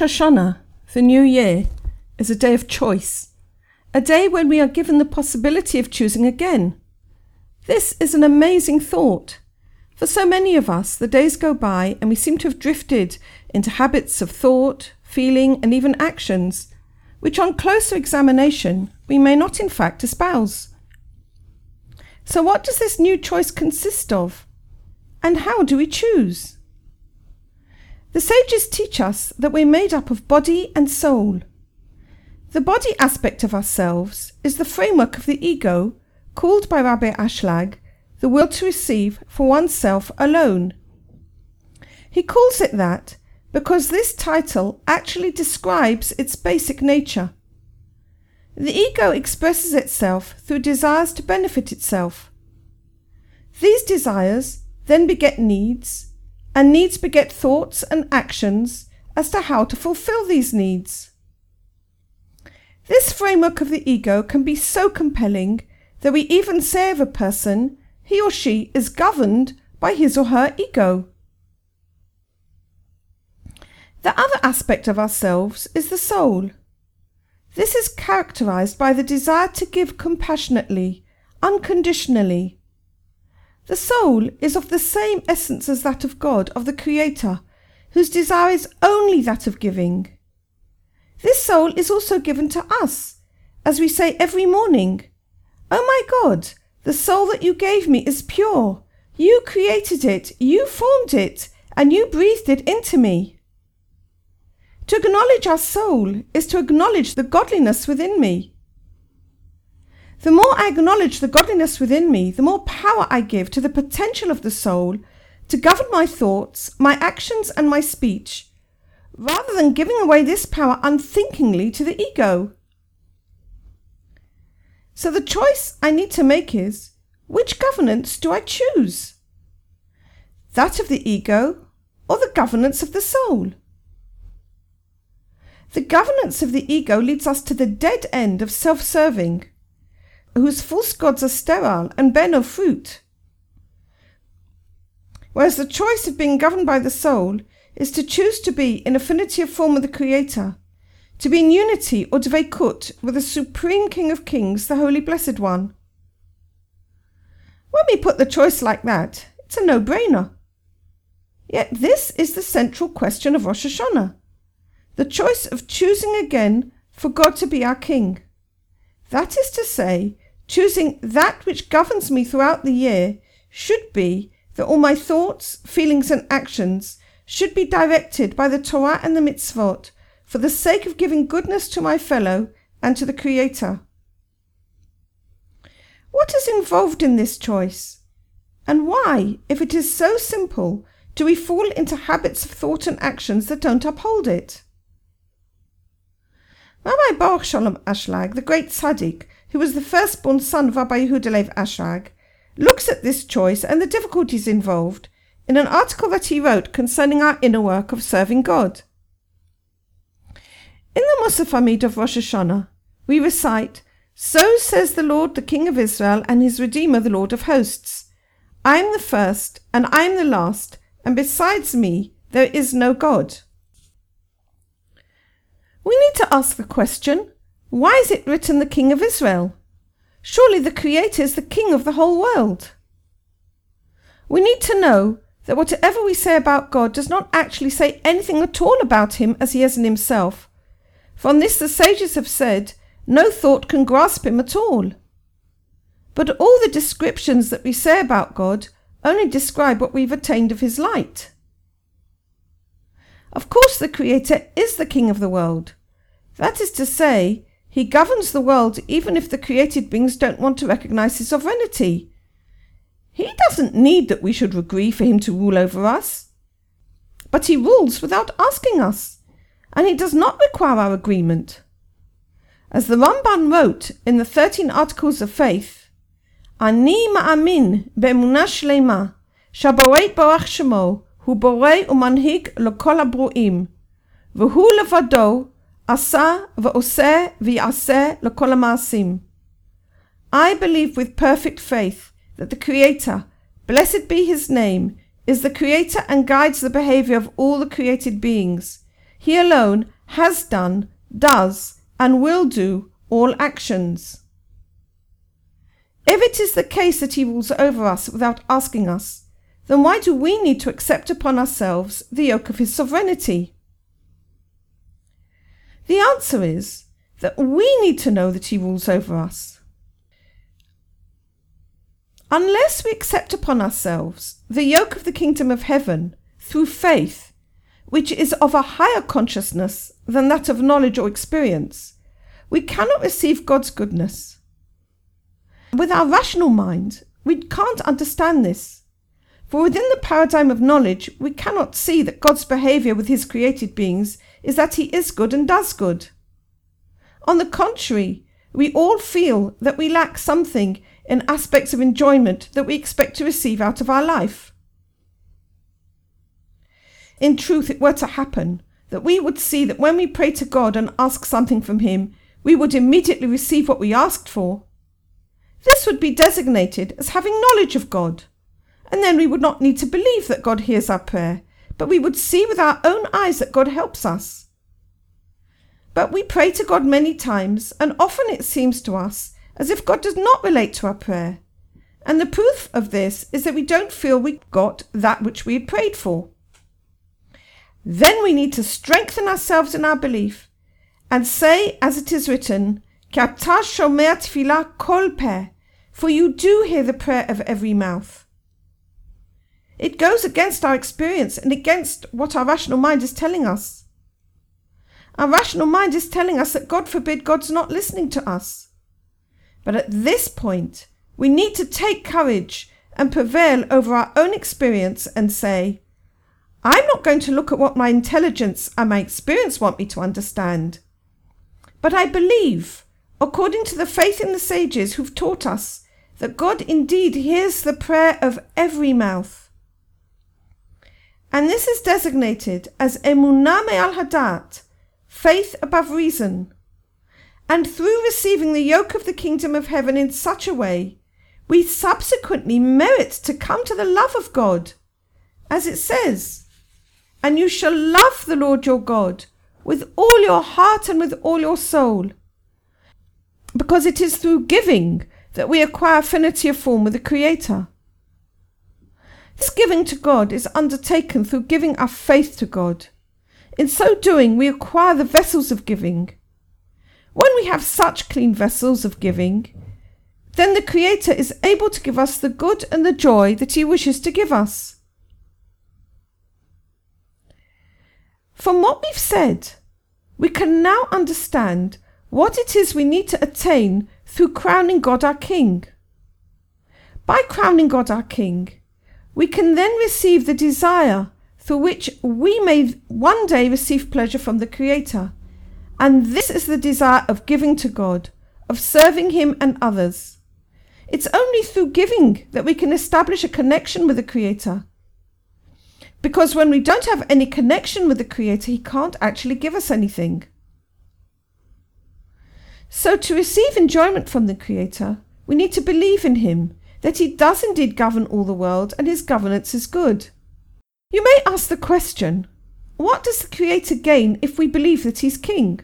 Rosh Hashanah, the new year, is a day of choice, a day when we are given the possibility of choosing again. This is an amazing thought. For so many of us, the days go by and we seem to have drifted into habits of thought, feeling, and even actions, which on closer examination we may not in fact espouse. So, what does this new choice consist of? And how do we choose? The sages teach us that we're made up of body and soul. The body aspect of ourselves is the framework of the ego, called by Rabbi Ashlag the will to receive for oneself alone. He calls it that because this title actually describes its basic nature. The ego expresses itself through desires to benefit itself. These desires then beget needs, and needs beget thoughts and actions as to how to fulfill these needs. This framework of the ego can be so compelling that we even say of a person he or she is governed by his or her ego. The other aspect of ourselves is the soul. This is characterized by the desire to give compassionately, unconditionally, the soul is of the same essence as that of God, of the Creator, whose desire is only that of giving. This soul is also given to us, as we say every morning. Oh my God, the soul that you gave me is pure. You created it, you formed it, and you breathed it into me. To acknowledge our soul is to acknowledge the godliness within me. The more I acknowledge the godliness within me, the more power I give to the potential of the soul to govern my thoughts, my actions, and my speech, rather than giving away this power unthinkingly to the ego. So the choice I need to make is which governance do I choose? That of the ego or the governance of the soul? The governance of the ego leads us to the dead end of self serving whose false gods are sterile and bear no fruit. Whereas the choice of being governed by the soul is to choose to be in affinity of form with the Creator, to be in unity or dveikut with the Supreme King of Kings, the Holy Blessed One. When we put the choice like that, it's a no-brainer. Yet this is the central question of Rosh Hashanah, the choice of choosing again for God to be our King. That is to say, choosing that which governs me throughout the year should be that all my thoughts, feelings, and actions should be directed by the Torah and the mitzvot for the sake of giving goodness to my fellow and to the Creator. What is involved in this choice? And why, if it is so simple, do we fall into habits of thought and actions that don't uphold it? Rabbi Baruch Shalom Ashlag, the great tzaddik, who was the firstborn son of Rabbi Yehuda Ashlag, looks at this choice and the difficulties involved in an article that he wrote concerning our inner work of serving God. In the Musaf Amidah of Rosh Hashanah, we recite, So says the Lord, the King of Israel, and his Redeemer, the Lord of hosts. I am the first, and I am the last, and besides me there is no God. We need to ask the question why is it written the King of Israel? Surely the Creator is the King of the whole world. We need to know that whatever we say about God does not actually say anything at all about Him as He is in Himself. From this the sages have said, no thought can grasp Him at all. But all the descriptions that we say about God only describe what we've attained of His light. Of course, the Creator is the King of the world. That is to say, He governs the world even if the created beings don't want to recognize His sovereignty. He doesn't need that we should agree for Him to rule over us. But He rules without asking us, and He does not require our agreement. As the Rambam wrote in the Thirteen Articles of Faith, Ani ma'amin be'emunah shlema, shaboret barach shemo, הוא בורא ומנהיג לכל הברואים, והוא לבדו עשה ועושה ויעשה לכל המעשים. I believe with perfect faith that the Creator, blessed be His name, is the Creator and guides the behavior of all the created beings. He alone has done, does, and will do all actions. If it is the case that He rules over us without asking us, then why do we need to accept upon ourselves the yoke of His sovereignty? The answer is that we need to know that He rules over us. Unless we accept upon ourselves the yoke of the kingdom of heaven through faith, which is of a higher consciousness than that of knowledge or experience, we cannot receive God's goodness. With our rational mind, we can't understand this. For within the paradigm of knowledge, we cannot see that God's behavior with his created beings is that he is good and does good. On the contrary, we all feel that we lack something in aspects of enjoyment that we expect to receive out of our life. In truth, it were to happen that we would see that when we pray to God and ask something from Him, we would immediately receive what we asked for. This would be designated as having knowledge of God, and then we would not need to believe that God hears our prayer, but we would see with our own eyes that God helps us. But we pray to God many times, and often it seems to us as if God does not relate to our prayer. And the proof of this is that we don't feel we got that which we had prayed for. Then we need to strengthen ourselves in our belief and say, as it is written, for you do hear the prayer of every mouth. It goes against our experience and against what our rational mind is telling us. Our rational mind is telling us that God forbid God's not listening to us. But at this point, we need to take courage and prevail over our own experience and say, I'm not going to look at what my intelligence and my experience want me to understand. But I believe, according to the faith in the sages who've taught us, that God indeed hears the prayer of every mouth and this is designated as emunah al hadat, faith above reason. And through receiving the yoke of the kingdom of heaven in such a way, we subsequently merit to come to the love of God, as it says, and you shall love the Lord your God with all your heart and with all your soul. Because it is through giving that we acquire affinity of form with the Creator. This giving to God is undertaken through giving our faith to God. In so doing, we acquire the vessels of giving. When we have such clean vessels of giving, then the Creator is able to give us the good and the joy that He wishes to give us. From what we've said, we can now understand what it is we need to attain through crowning God our King. By crowning God our King, we can then receive the desire through which we may one day receive pleasure from the Creator. And this is the desire of giving to God, of serving Him and others. It's only through giving that we can establish a connection with the Creator. Because when we don't have any connection with the Creator, He can't actually give us anything. So, to receive enjoyment from the Creator, we need to believe in Him that he does indeed govern all the world and his governance is good. You may ask the question what does the Creator gain if we believe that he's king?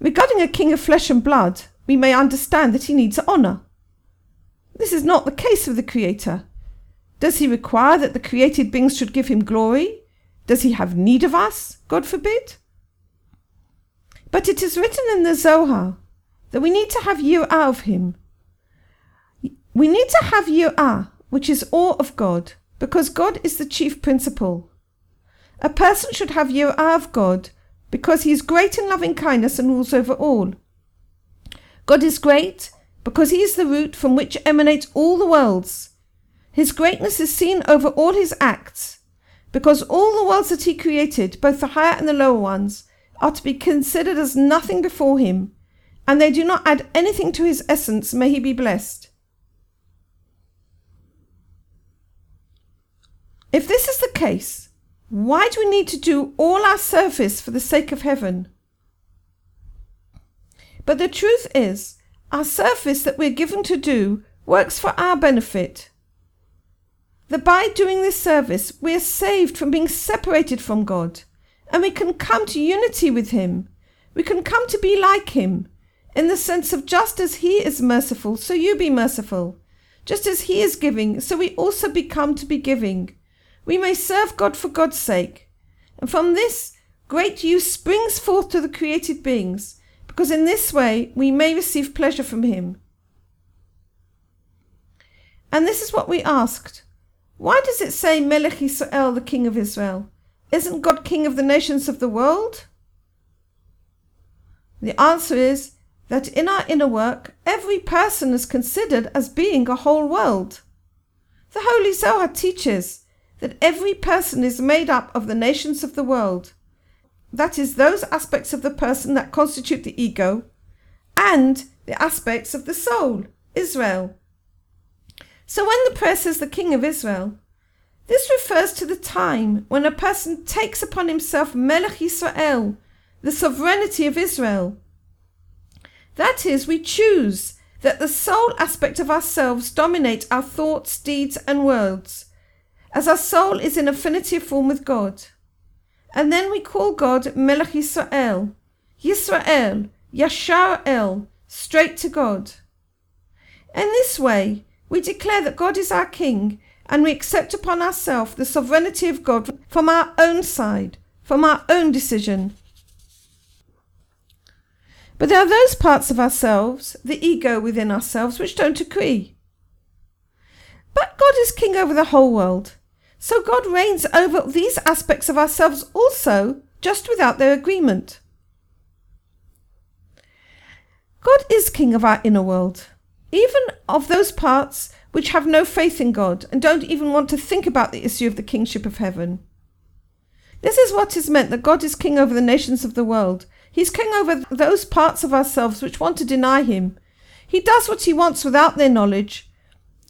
Regarding a king of flesh and blood, we may understand that he needs honour. This is not the case of the Creator. Does he require that the created beings should give him glory? Does he have need of us? God forbid. But it is written in the Zohar that we need to have yirah of him, we need to have yirah, which is awe of God, because God is the chief principle. A person should have yirah of God because he is great in loving kindness and rules over all. God is great because he is the root from which emanate all the worlds. His greatness is seen over all his acts, because all the worlds that he created, both the higher and the lower ones, are to be considered as nothing before him, and they do not add anything to his essence, may he be blessed. If this is the case, why do we need to do all our service for the sake of heaven? But the truth is, our service that we're given to do works for our benefit. That by doing this service, we are saved from being separated from God, and we can come to unity with him. We can come to be like him, in the sense of just as he is merciful, so you be merciful. Just as he is giving, so we also become to be giving. We may serve God for God's sake. And from this, great use springs forth to the created beings, because in this way we may receive pleasure from him. And this is what we asked. Why does it say Melech Israel, the king of Israel? Isn't God king of the nations of the world? The answer is that in our inner work, every person is considered as being a whole world. The Holy Zohar teaches that every person is made up of the nations of the world. That is, those aspects of the person that constitute the ego and the aspects of the soul, Israel. So when the prayer says the King of Israel, this refers to the time when a person takes upon himself Melech Israel, the sovereignty of Israel. That is, we choose that the soul aspect of ourselves dominate our thoughts, deeds, and words, as our soul is in affinity form with God. And then we call God Melech Israel, Yisrael, Yashar El, straight to God. In this way, we declare that God is our King and we accept upon ourselves the sovereignty of God from our own side, from our own decision. But there are those parts of ourselves, the ego within ourselves, which don't agree. But God is king over the whole world. So God reigns over these aspects of ourselves also, just without their agreement. God is king of our inner world, even of those parts which have no faith in God and don't even want to think about the issue of the kingship of heaven. This is what is meant that God is king over the nations of the world. He's king over those parts of ourselves which want to deny him. He does what he wants without their knowledge,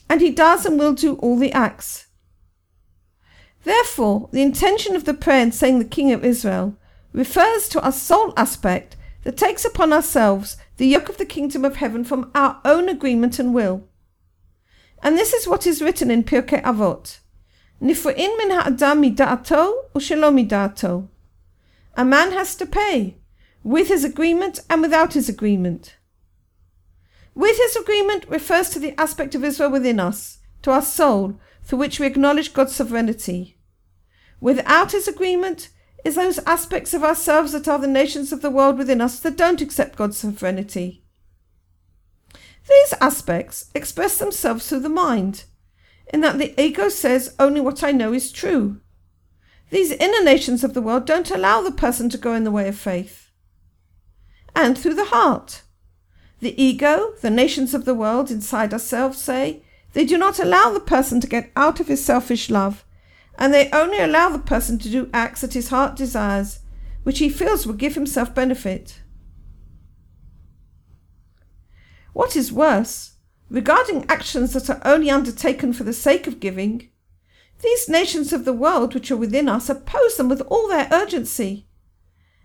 and he does and will do all the acts. Therefore, the intention of the prayer in saying the King of Israel refers to our soul aspect that takes upon ourselves the yoke of the kingdom of heaven from our own agreement and will. And this is what is written in Pirkei Avot. Nifra'in min ha'adam mida'ato u'shelo mida'ato. A man has to pay, with his agreement and without his agreement. With his agreement refers to the aspect of Israel within us, to our soul, through which we acknowledge God's sovereignty. Without his agreement is those aspects of ourselves that are the nations of the world within us that don't accept God's sovereignty. These aspects express themselves through the mind, in that the ego says only what I know is true. These inner nations of the world don't allow the person to go in the way of faith. And through the heart. The ego, the nations of the world inside ourselves say they do not allow the person to get out of his selfish love, and they only allow the person to do acts that his heart desires, which he feels will give himself benefit. What is worse, regarding actions that are only undertaken for the sake of giving, these nations of the world which are within us oppose them with all their urgency,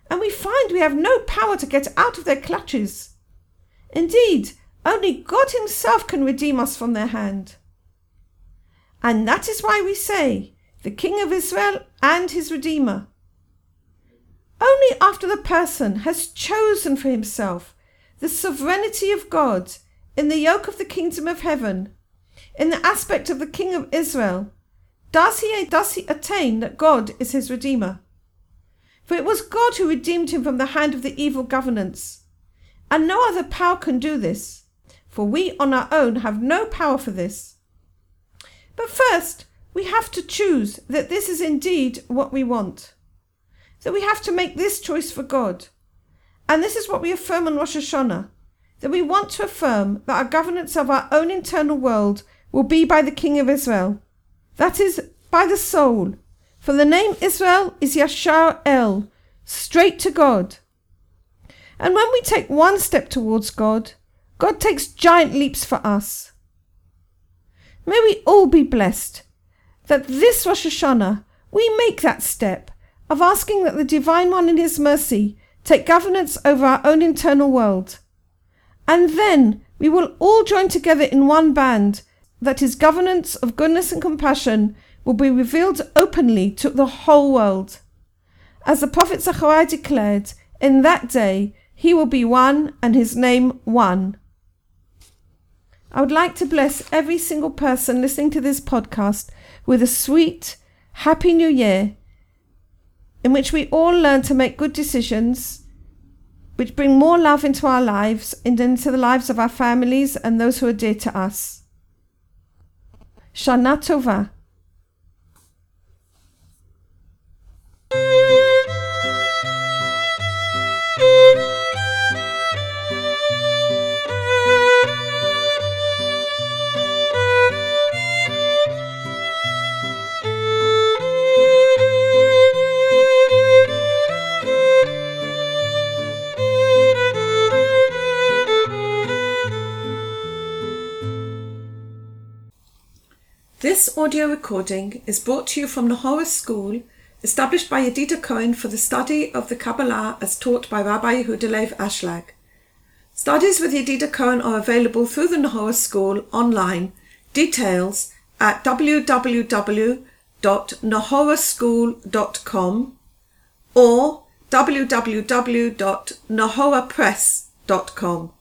and we find we have no power to get out of their clutches. Indeed, only God Himself can redeem us from their hand. And that is why we say, the King of Israel and his Redeemer. Only after the person has chosen for himself the sovereignty of God in the yoke of the kingdom of heaven, in the aspect of the King of Israel, does he, does he attain that God is his Redeemer? For it was God who redeemed him from the hand of the evil governance. And no other power can do this, for we on our own have no power for this. But first, we have to choose that this is indeed what we want. That we have to make this choice for God and this is what we affirm on Rosh Hashanah that we want to affirm that our governance of our own internal world will be by the King of Israel. That is, by the soul. For the name Israel is Yashar El, straight to God. And when we take one step towards God, God takes giant leaps for us. May we all be blessed that this Rosh Hashanah we make that step of asking that the Divine One in His mercy take governance over our own internal world. And then we will all join together in one band that his governance of goodness and compassion will be revealed openly to the whole world. As the prophet Zechariah declared, in that day he will be one and his name one. I would like to bless every single person listening to this podcast with a sweet, happy new year in which we all learn to make good decisions which bring more love into our lives and into the lives of our families and those who are dear to us. Shana Tova. This audio recording is brought to you from the Nahora School, established by Yedida Cohen for the study of the Kabbalah as taught by Rabbi Yehuda Ashlag. Studies with Yedida Cohen are available through the Nahora School online. Details at www.nahoraschool.com or www.nahorapress.com.